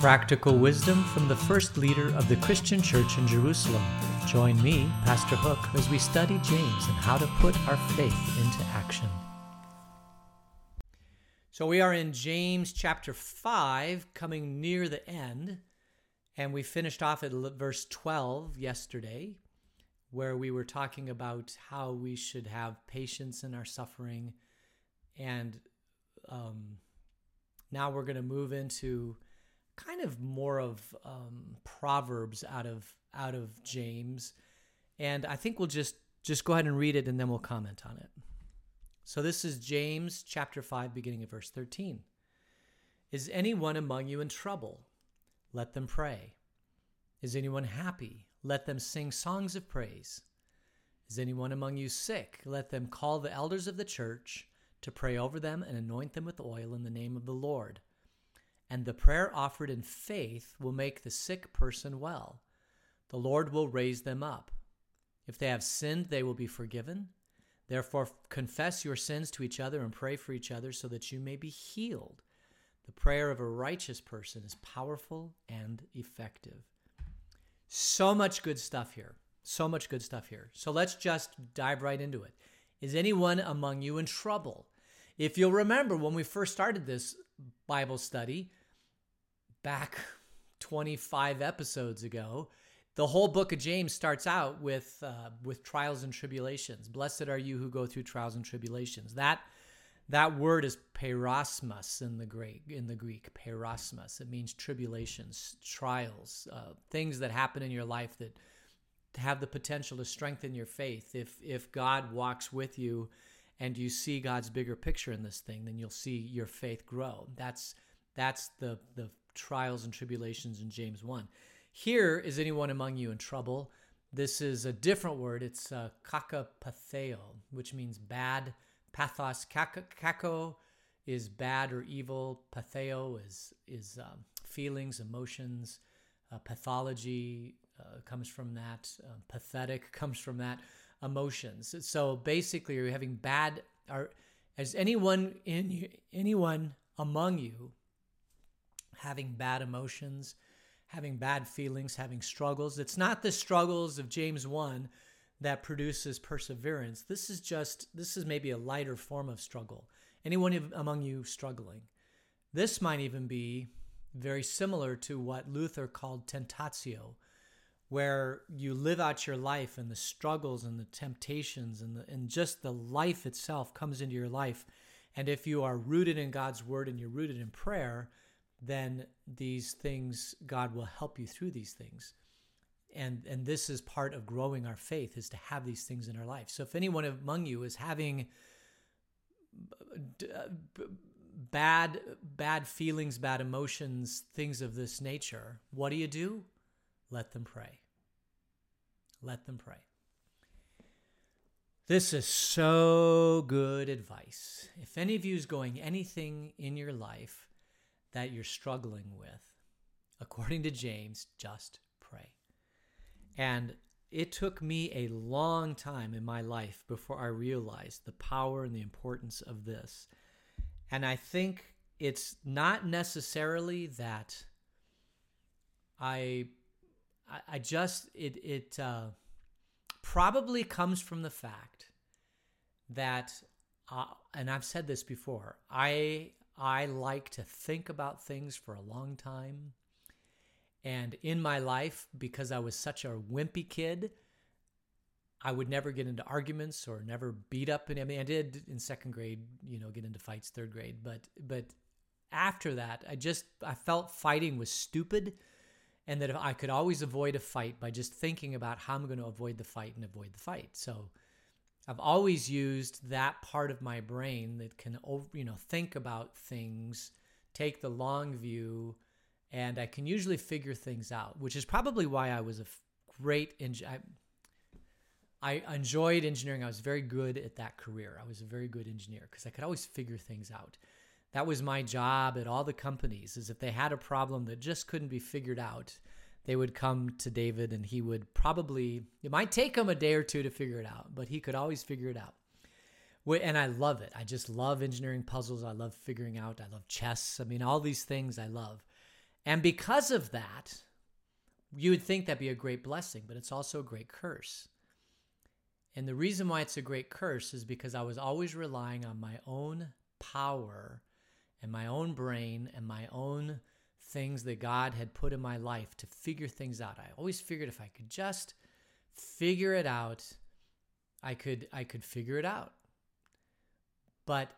Practical wisdom from the first leader of the Christian church in Jerusalem. Join me, Pastor Hook, as we study James and how to put our faith into action. So we are in James chapter 5, coming near the end, and we finished off at verse 12 yesterday, where we were talking about how we should have patience in our suffering. And um, now we're going to move into kind of more of um, proverbs out of out of James, and I think we'll just just go ahead and read it, and then we'll comment on it. So this is James chapter 5, beginning at verse 13. Is anyone among you in trouble? Let them pray. Is anyone happy? Let them sing songs of praise. Is anyone among you sick? Let them call the elders of the church to pray over them and anoint them with oil in the name of the Lord. And the prayer offered in faith will make the sick person well. The Lord will raise them up. If they have sinned, they will be forgiven. Therefore, confess your sins to each other and pray for each other so that you may be healed. The prayer of a righteous person is powerful and effective. So much good stuff here. So much good stuff here. So let's just dive right into it. Is anyone among you in trouble? If you'll remember, when we first started this Bible study back 25 episodes ago, the whole book of James starts out with uh, with trials and tribulations. Blessed are you who go through trials and tribulations. That that word is peirasmos in the Greek. In the Greek, peirasmos. It means tribulations, trials, uh, things that happen in your life that have the potential to strengthen your faith. If if God walks with you, and you see God's bigger picture in this thing, then you'll see your faith grow. That's that's the the trials and tribulations in James one. Here is anyone among you in trouble? This is a different word. It's uh, kakopatheo, which means bad. Pathos, kako is bad or evil. Patheo is is um, feelings, emotions. Uh, pathology uh, comes from that. Uh, pathetic comes from that. Emotions. So basically, are you having bad? Are is anyone in you, anyone among you having bad emotions? having bad feelings, having struggles. It's not the struggles of James 1 that produces perseverance. This is just, this is maybe a lighter form of struggle. Anyone among you struggling? This might even be very similar to what Luther called tentatio, where you live out your life and the struggles and the temptations and, the, and just the life itself comes into your life. And if you are rooted in God's word and you're rooted in prayer, then these things God will help you through these things. And and this is part of growing our faith is to have these things in our life. So if anyone among you is having uh, bad bad feelings, bad emotions, things of this nature, what do you do? Let them pray. Let them pray. This is so good advice. If any of you is going anything in your life that you're struggling with, according to James, just pray. And it took me a long time in my life before I realized the power and the importance of this. And I think it's not necessarily that I I just it it uh, probably comes from the fact that uh, and I've said this before I I like to think about things for a long time. And in my life, because I was such a wimpy kid, I would never get into arguments or never beat up. And I mean, I did in second grade, you know, get into fights, third grade. But but after that, I just I felt fighting was stupid, and that I could always avoid a fight by just thinking about how I'm going to avoid the fight and avoid the fight. So I've always used that part of my brain that can, you know, think about things, take the long view, and I can usually figure things out, which is probably why I was a great engineer. I enjoyed engineering. I was very good at that career. I was a very good engineer because I could always figure things out. That was my job at all the companies. Is if they had a problem that just couldn't be figured out, they would come to David and he would probably, it might take him a day or two to figure it out, but he could always figure it out. And I love it. I just love engineering puzzles. I love figuring out. I love chess. I mean, all these things I love. And because of that, you would think that'd be a great blessing, but it's also a great curse. And the reason why it's a great curse is because I was always relying on my own power and my own brain and my own things that God had put in my life to figure things out. I always figured if I could just figure it out, I could I could figure it out. But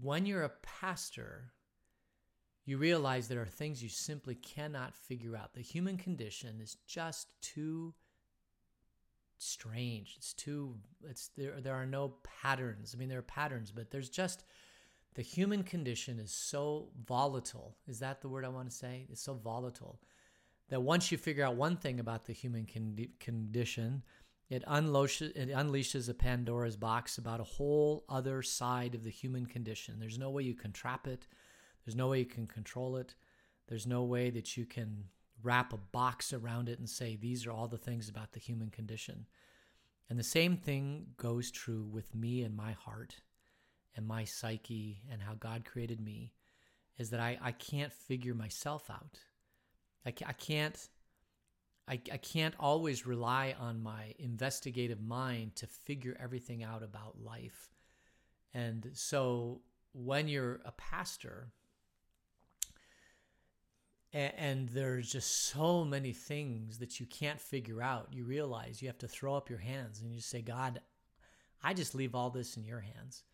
when you're a pastor, you realize there are things you simply cannot figure out. The human condition is just too strange. It's too it's there there are no patterns. I mean there are patterns, but there's just the human condition is so volatile. Is that the word I want to say? It's so volatile that once you figure out one thing about the human con- condition, it unleashes, it unleashes a Pandora's box about a whole other side of the human condition. There's no way you can trap it. There's no way you can control it. There's no way that you can wrap a box around it and say, these are all the things about the human condition. And the same thing goes true with me and my heart and my psyche and how God created me is that I, I can't figure myself out. I, I can't I, I can't always rely on my investigative mind to figure everything out about life. And so when you're a pastor, and, and there's just so many things that you can't figure out, you realize you have to throw up your hands and you say, God, I just leave all this in your hands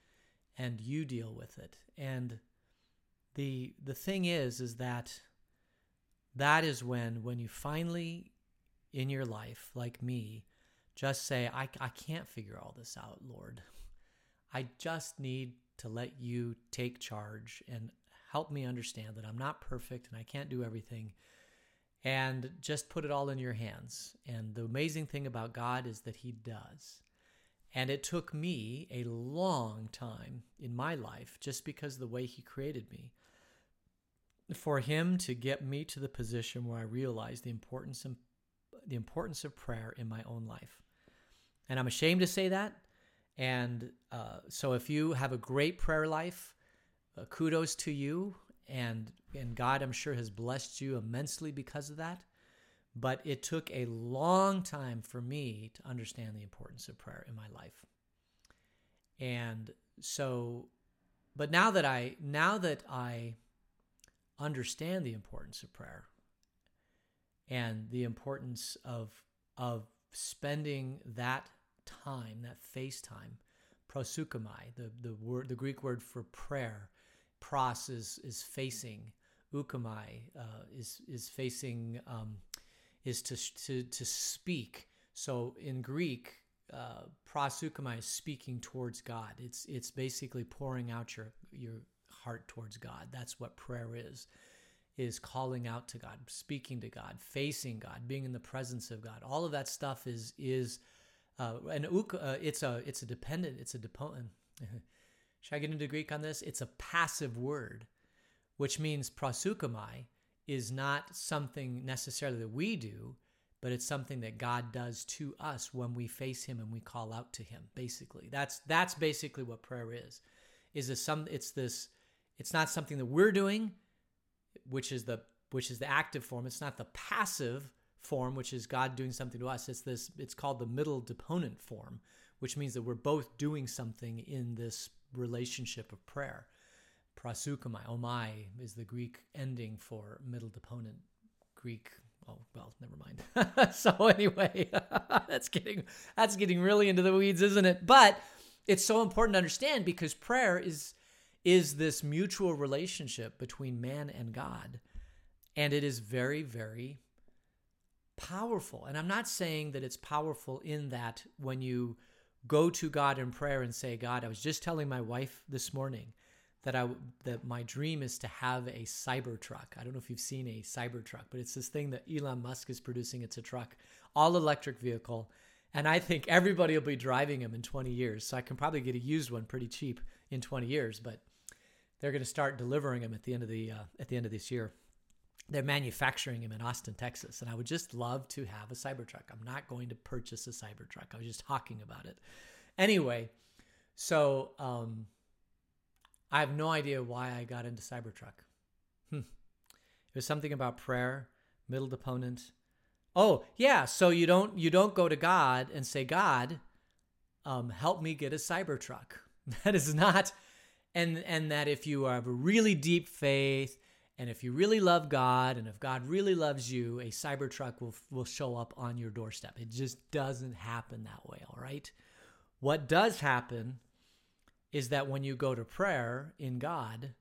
and you deal with it. And the the thing is is that that is when when you finally in your life, like me, just say, I, I can't figure all this out, Lord. I just need to let you take charge and help me understand that I'm not perfect and I can't do everything. And just put it all in your hands. And the amazing thing about God is that He does. And it took me a long time in my life, just because of the way He created me, for Him to get me to the position where I realized the importance and the importance of prayer in my own life. And I'm ashamed to say that. And uh, so if you have a great prayer life, uh, kudos to you. And, and God, I'm sure, has blessed you immensely because of that. But it took a long time for me to understand the importance of prayer in my life. And so, but now that I, now that I understand the importance of prayer, and the importance of of spending that time, that face time, proseuchomai, the the word, the Greek word for prayer. Pros is is facing. euchomai uh, is is facing um, is to to to speak. So in Greek, uh, proseuchomai is speaking towards God. It's it's basically pouring out your your heart towards God. That's what prayer is is calling out to God, speaking to God, facing God, being in the presence of God. All of that stuff is is uh, and uh, it's a it's a dependent it's a deponent. Should I get into Greek on this? It's a passive word, which means proseuchomai is not something necessarily that we do, but it's something that God does to us when we face Him and we call out to Him. Basically, that's that's basically what prayer is. Is this some? It's this. It's not something that we're doing which is the which is the active form. It's not the passive form, which is God doing something to us. It's this. It's called the middle deponent form, which means that we're both doing something in this relationship of prayer. Proseuchomai, omai, is the Greek ending for middle deponent. Greek. Oh well, never mind. so anyway, that's getting that's getting really into the weeds, isn't it? But it's so important to understand because prayer is is this mutual relationship between man and God. And it is very, very powerful. And I'm not saying that it's powerful in that when you go to God in prayer and say, God, I was just telling my wife this morning that I that my dream is to have a Cybertruck. I don't know if you've seen a Cybertruck, but it's this thing that Elon Musk is producing. It's a truck, all electric vehicle, and I think everybody will be driving them in 20 years. So I can probably get a used one pretty cheap in 20 years, but they're going to start delivering them at the end of the uh, at the end of this year. They're manufacturing them in Austin, Texas, and I would just love to have a Cybertruck. I'm not going to purchase a Cybertruck. I was just talking about it. Anyway, so um, I have no idea why I got into Cybertruck. Hmm. was something about prayer, middle deponent. Oh, yeah, so you don't you don't go to God and say, "God, um, help me get a Cybertruck." That is not and and that if you have a really deep faith and if you really love God and if God really loves you, a Cybertruck will will show up on your doorstep. It just doesn't happen that way, all right? What does happen is that when you go to prayer in God,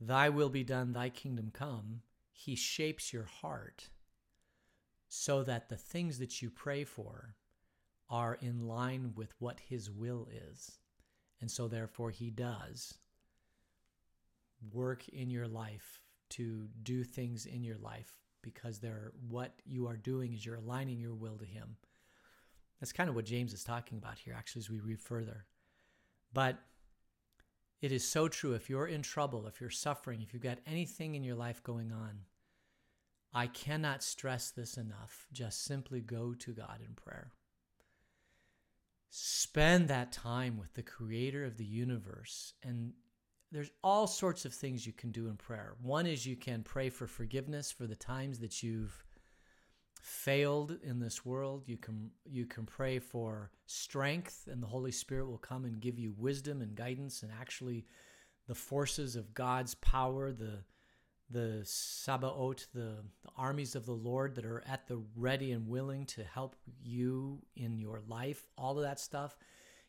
thy will be done, thy kingdom come, he shapes your heart so that the things that you pray for are in line with what his will is. And so, therefore, he does work in your life to do things in your life because they're what you are doing is you're aligning your will to him. That's kind of what James is talking about here, actually, as we read further. But it is so true. If you're in trouble, if you're suffering, if you've got anything in your life going on, I cannot stress this enough. Just simply go to God in prayer. Spend that time with the creator of the universe. And there's all sorts of things you can do in prayer. One is you can pray for forgiveness for the times that you've failed in this world you can you can pray for strength and the holy spirit will come and give you wisdom and guidance and actually the forces of god's power the the sabaoth the, the armies of the lord that are at the ready and willing to help you in your life all of that stuff.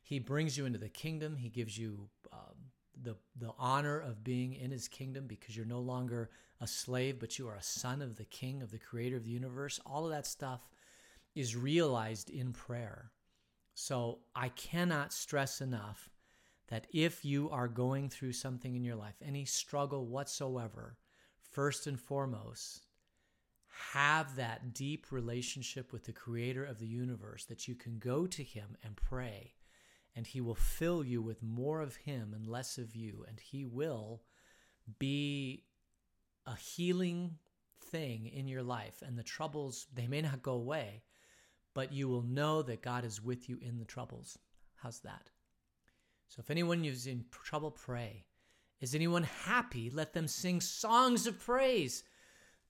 He brings you into the kingdom. He gives you um, the the honor of being in his kingdom because you're no longer a slave, but you are a son of the king, of the creator of the universe. All of that stuff is realized in prayer. So I cannot stress enough that if you are going through something in your life, any struggle whatsoever, first and foremost, have that deep relationship with the creator of the universe that you can go to him and pray and he will fill you with more of him and less of you and he will be a healing thing in your life and the troubles they may not go away but you will know that god is with you in the troubles. How's that? So if anyone is in trouble pray. Is anyone happy? Let them sing songs of praise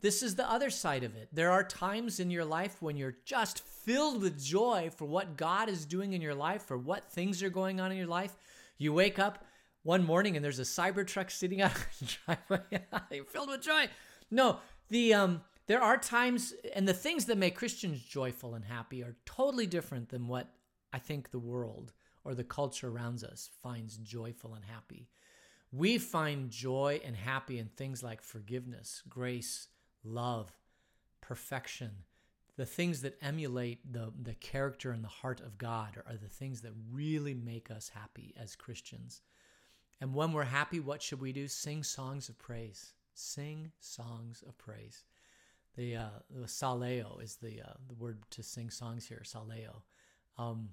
this is the other side of it. There are times in your life when you're just filled with joy for what God is doing in your life, for what things are going on in your life. You wake up one morning and there's a Cybertruck sitting out the driveway. you're filled with joy. No, the um, there are times, and the things that make Christians joyful and happy are totally different than what I think the world or the culture around us finds joyful and happy. We find joy and happy in things like forgiveness, grace, love, perfection, the things that emulate the, the character and the heart of God are, the things that really make us happy as Christians. And when we're happy, what should we do? Sing songs of praise. Sing songs of praise. The, uh, the saleo is the uh, the word to sing songs here. Saleo, um,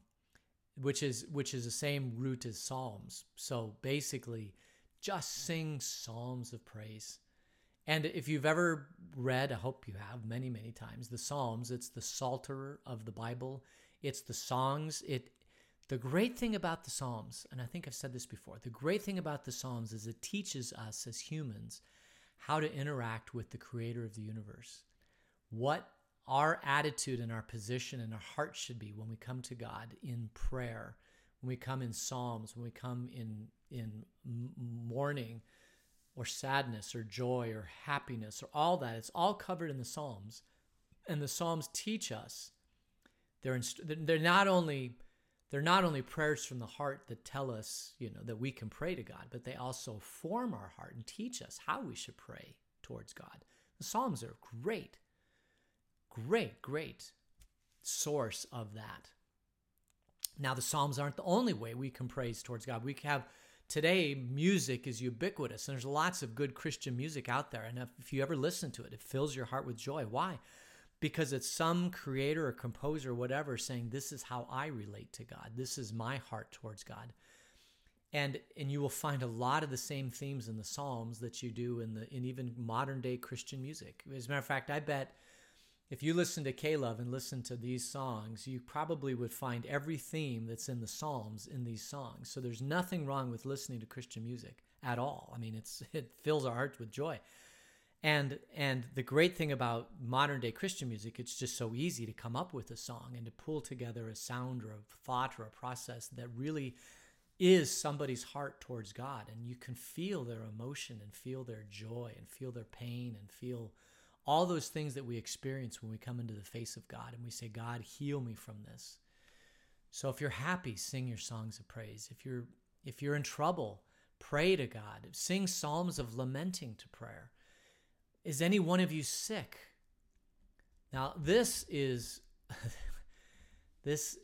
which is which is the same root as psalms. So basically, just sing psalms of praise. And if you've ever read, I hope you have many, many times, the Psalms, it's the Psalter of the Bible. It's the songs. It the great thing about the Psalms, and I think I've said this before, the great thing about the Psalms is it teaches us as humans how to interact with the creator of the universe. What our attitude and our position and our heart should be when we come to God in prayer, when we come in psalms, when we come in in mourning, or sadness or joy or happiness or all that. It's all covered in the Psalms. And the Psalms teach us they're, inst- they're not only they're not only prayers from the heart that tell us, you know, that we can pray to God, but they also form our heart and teach us how we should pray towards God. The Psalms are great, great, great source of that. Now, the Psalms aren't the only way we can praise towards God. We have today music is ubiquitous and there's lots of good Christian music out there. And if, you ever listen to it, it fills your heart with joy. Why? Because it's some creator or composer or whatever saying, This is how I relate to God. This is my heart towards God. And and you will find a lot of the same themes in the Psalms that you do in the in even modern day Christian music. As a matter of fact, I bet if you listen to K-LOVE and listen to these songs, you probably would find every theme that's in the Psalms in these songs. So there's nothing wrong with listening to Christian music at all. I mean, it's it fills our hearts with joy. And and the great thing about modern day Christian music, it's just so easy to come up with a song and to pull together a sound or a thought or a process that really is somebody's heart towards God. And you can feel their emotion and feel their joy and feel their pain and feel all those things that we experience when we come into the face of God and we say, God, heal me from this. So if you're happy, sing your songs of praise. If you're if you're in trouble, pray to God. Sing psalms of lamenting to prayer. Is any one of you sick? Now, this is this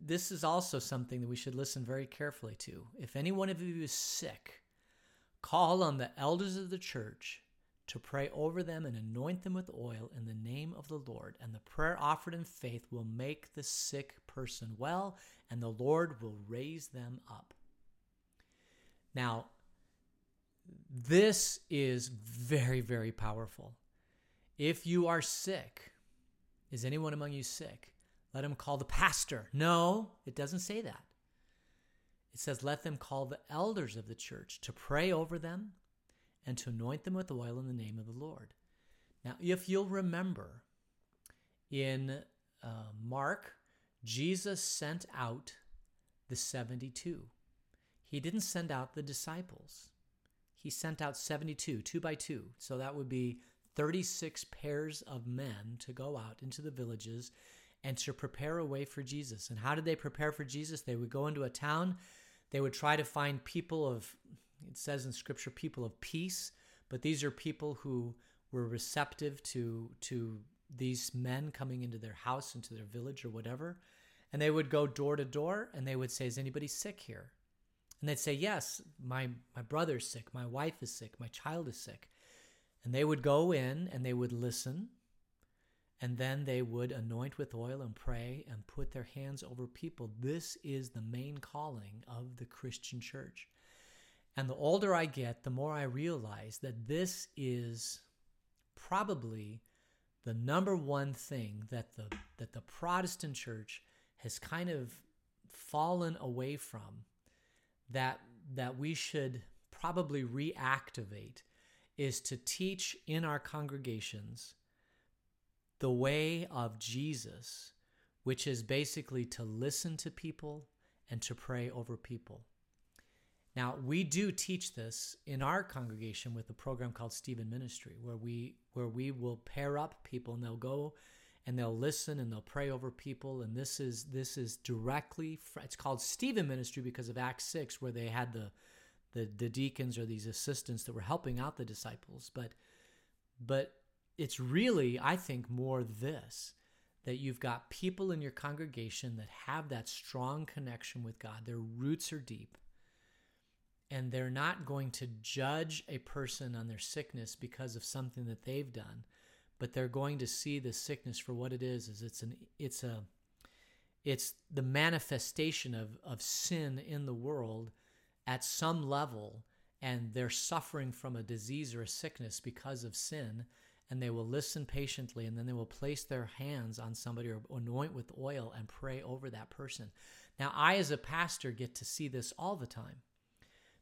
this is also something that we should listen very carefully to. If any one of you is sick, call on the elders of the church to pray over them and anoint them with oil in the name of the Lord. And the prayer offered in faith will make the sick person well, and the Lord will raise them up. Now, this is very, very powerful. If you are sick, is anyone among you sick? Let him call the pastor. No, it doesn't say that. It says, let them call the elders of the church to pray over them and to anoint them with oil in the name of the Lord. Now, if you'll remember, in uh, Mark, Jesus sent out the 72. He didn't send out the disciples he sent out 72, two by two. So that would be 36 pairs of men to go out into the villages and to prepare a way for Jesus. And how did they prepare for Jesus? They would go into a town, they would try to find people of, it says in scripture, people of peace, but these are people who were receptive to, to these men coming into their house, into their village or whatever. And they would go door to door and they would say, Is anybody sick here? And they'd say, Yes, my, my brother's sick, my wife is sick, my child is sick. And they would go in and they would listen. And then they would anoint with oil and pray and put their hands over people. This is the main calling of the Christian church. And the older I get, the more I realize that this is probably the number one thing that the that the Protestant church has kind of fallen away from that that we should probably reactivate is to teach in our congregations the way of Jesus, which is basically to listen to people and to pray over people. Now, we do teach this in our congregation with a program called Stephen Ministry, where we where we will pair up people and they'll go and they'll listen and they'll pray over people. And this is this is directly it's called stephen ministry because of acts 6 where they had the, the the deacons or these assistants that were helping out the disciples. But but it's really i think more this that you've got people in your congregation that have that strong connection with god. Their roots are deep and they're not going to judge a person on their sickness because of something that they've done but they're going to see the sickness for what it is is it's an it's a it's the manifestation of of sin in the world at some level and they're suffering from a disease or a sickness because of sin and they will listen patiently and then they will place their hands on somebody or anoint with oil and pray over that person. Now i as a pastor get to see this all the time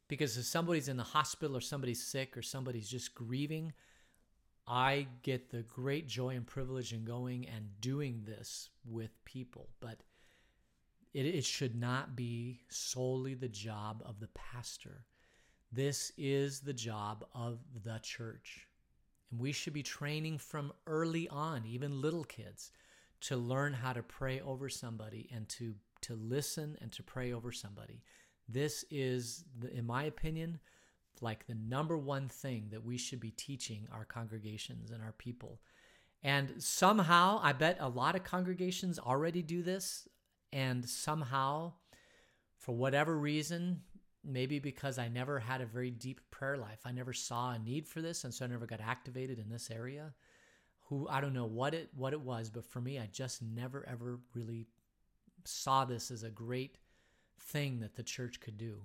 because if somebody's in the hospital or somebody's sick or somebody's just grieving I get the great joy and privilege in going and doing this with people, but it, it should not be solely the job of the pastor. This is the job of the church. And we should be training from early on, even little kids, to learn how to pray over somebody and to, to listen and to pray over somebody. This is, in my opinion, like the number one thing that we should be teaching our congregations and our people. And somehow, I bet a lot of congregations already do this. And somehow, for whatever reason, maybe because I never had a very deep prayer life, I never saw a need for this. And so I never got activated in this area. Who I don't know what it what it was, but for me, I just never ever really saw this as a great thing that the church could do.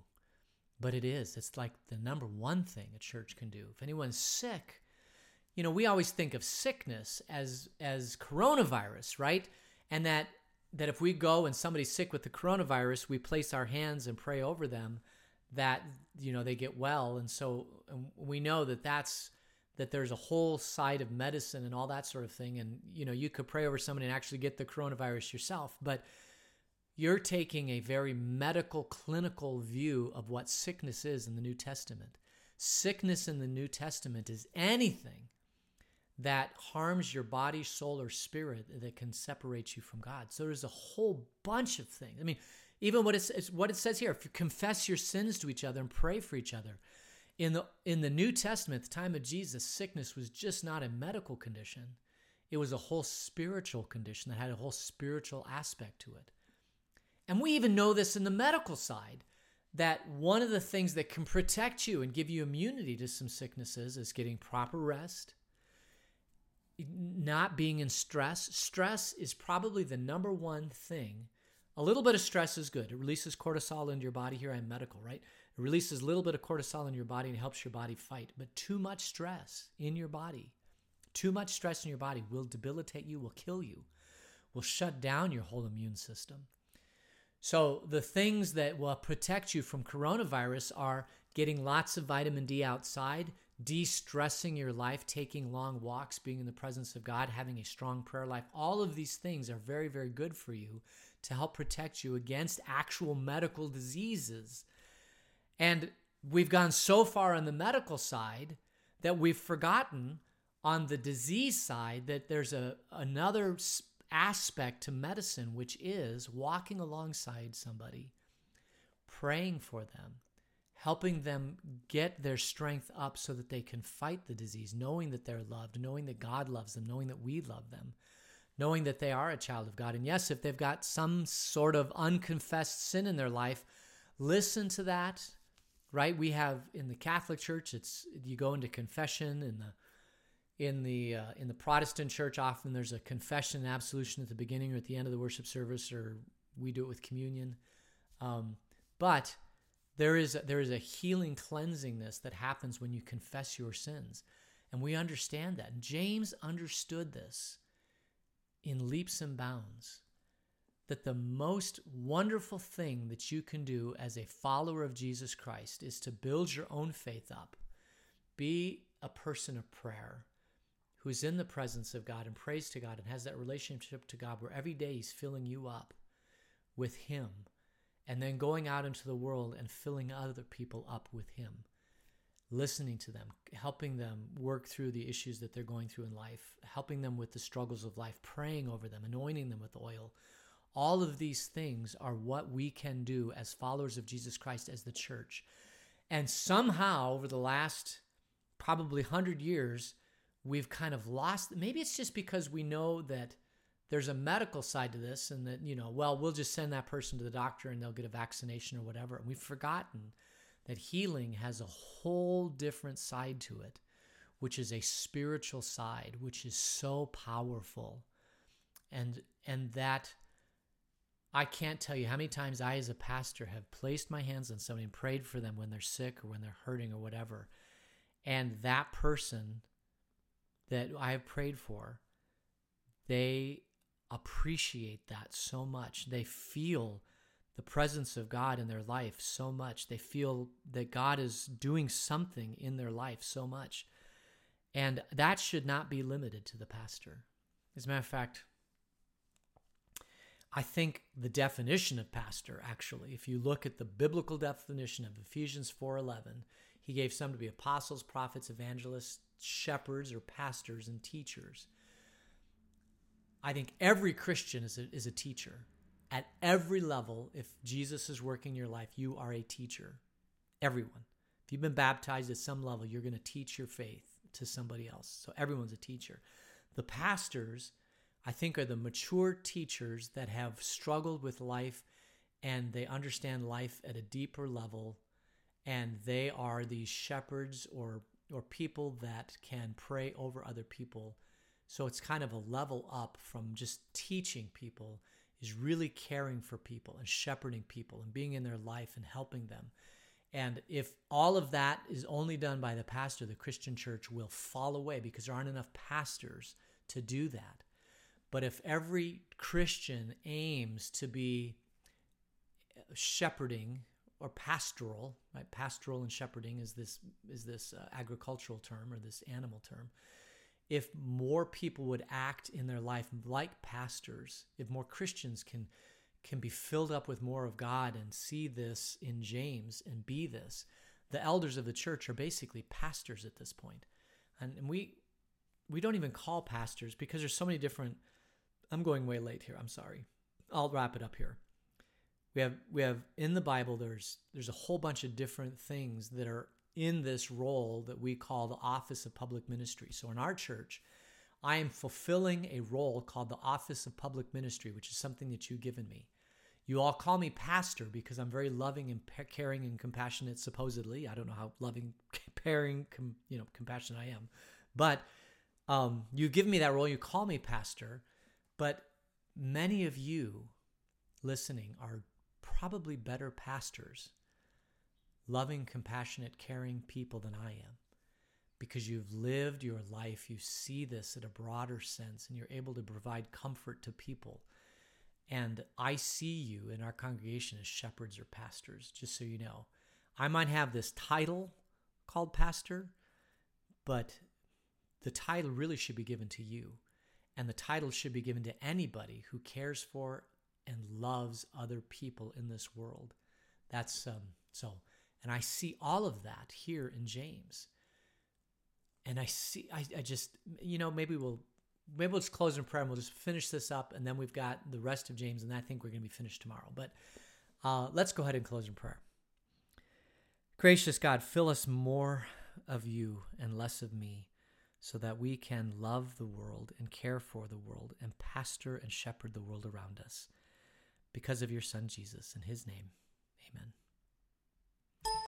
But it is. It's like the number one thing a church can do. If anyone's sick, you know, we always think of sickness as as coronavirus, right? And that that if we go and somebody's sick with the coronavirus, we place our hands and pray over them that you know they get well and so and we know that that's that there's a whole side of medicine and all that sort of thing. And, you know, you could pray over somebody and actually get the coronavirus yourself. But you're taking a very medical, clinical view of what sickness is in the New Testament. Sickness in the New Testament is anything that harms your body, soul, or spirit that can separate you from God. So there's a whole bunch of things. I mean, even what it, what it says here, if you confess your sins to each other and pray for each other. In the, in the New Testament, the time of Jesus, sickness was just not a medical condition. It was a whole spiritual condition that had a whole spiritual aspect to it. And we even know this in the medical side that one of the things that can protect you and give you immunity to some sicknesses is getting proper rest, not being in stress. Stress is probably the number one thing. A little bit of stress is good. It releases cortisol into your body. Here I'm medical, right? It releases a little bit of cortisol in your body and helps your body fight. But too much stress in your body, too much stress in your body will debilitate you, will kill you, will shut down your whole immune system. So, the things that will protect you from coronavirus are getting lots of vitamin D outside, de stressing your life, taking long walks, being in the presence of God, having a strong prayer life. All of these things are very, very good for you to help protect you against actual medical diseases. And we've gone so far on the medical side that we've forgotten on the disease side that there's a another aspect to medicine which is walking alongside somebody praying for them helping them get their strength up so that they can fight the disease, knowing that they're loved, knowing that God loves them, knowing that we love them, knowing that they are a child of God. And yes, if they've got some sort of unconfessed sin in their life, listen to that. Right? We have in the Catholic Church, it's you go into confession in the in the uh, in the Protestant church often there's a confession and absolution at the beginning or at the end of the worship service or we do it with communion. Um, but there is there is a healing cleansingness that happens when you confess your sins. And we understand that. James understood this in leaps and bounds. That the most wonderful thing that you can do as a follower of Jesus Christ is to build your own faith up. Be a person of prayer who's in the presence of God and prays to God and has that relationship to God where every day He's filling you up with Him and then going out into the world and filling other people up with Him, listening to them, helping them work through the issues that they're going through in life, helping them with the struggles of life, praying over them, anointing them with oil. All of these things are what we can do as followers of Jesus Christ as the church. And somehow, over the last probably 100 years, we've kind of lost. Maybe it's just because we know that there's a medical side to this and that you know well we'll just send that person to the doctor and they'll get a vaccination or whatever and we've forgotten that healing has a whole different side to it which is a spiritual side which is so powerful and and that I can't tell you how many times I as a pastor have placed my hands on somebody and prayed for them when they're sick or when they're hurting or whatever and that person that I have prayed for they appreciate that so much. They feel the presence of God in their life so much. They feel that God is doing something in their life so much. And that should not be limited to the pastor. As a matter of fact, I think the definition of pastor actually, if you look at the biblical definition of Ephesians 4:11, he gave some to be apostles, prophets, evangelists, shepherds or pastors and teachers. I think every Christian is a, is a teacher. At every level, if Jesus is working your life, you are a teacher. Everyone. If you've been baptized at some level, you're going to teach your faith to somebody else. So everyone's a teacher. The pastors, I think, are the mature teachers that have struggled with life and they understand life at a deeper level. And they are these shepherds or, or people that can pray over other people so it's kind of a level up from just teaching people is really caring for people and shepherding people and being in their life and helping them. And if all of that is only done by the pastor, the Christian church will fall away because there aren't enough pastors to do that. But if every Christian aims to be shepherding or pastoral, right? Pastoral and shepherding is this is this uh, agricultural term or this animal term. If more people would act in their life like pastors, if more Christians can can be filled up with more of God and see this in James and be this, the elders of the church are basically pastors at this point. And, and we we don't even call pastors because there's so many different I'm going way late here. I'm sorry. I'll wrap it up here we have we have in the bible there's there's a whole bunch of different things that are in this role that we call the office of public ministry. So in our church i am fulfilling a role called the office of public ministry which is something that you've given me. You all call me pastor because i'm very loving and caring and compassionate supposedly. I don't know how loving caring com, you know compassionate i am. But um, you give me that role you call me pastor but many of you listening are probably better pastors, loving, compassionate, caring people than I am. Because you've lived your life, you see this in a broader sense, and you're able to provide comfort to people. And I see you in our congregation as shepherds or pastors, just so you know. I might have this title called pastor, but the title really should be given to you. And the title should be given to anybody who cares for and loves other people in this world. That's um, so, and I see all of that here in James. And I see, I, I just, you know, maybe we'll, maybe we'll just close in prayer and we'll just finish this up, and then we've got the rest of James, and I think we're going to be finished tomorrow. But uh, let's go ahead and close in prayer. Gracious God, fill us more of you and less of me so that we can love the world and care for the world and pastor and shepherd the world around us because of your Son, Jesus. In his name, amen.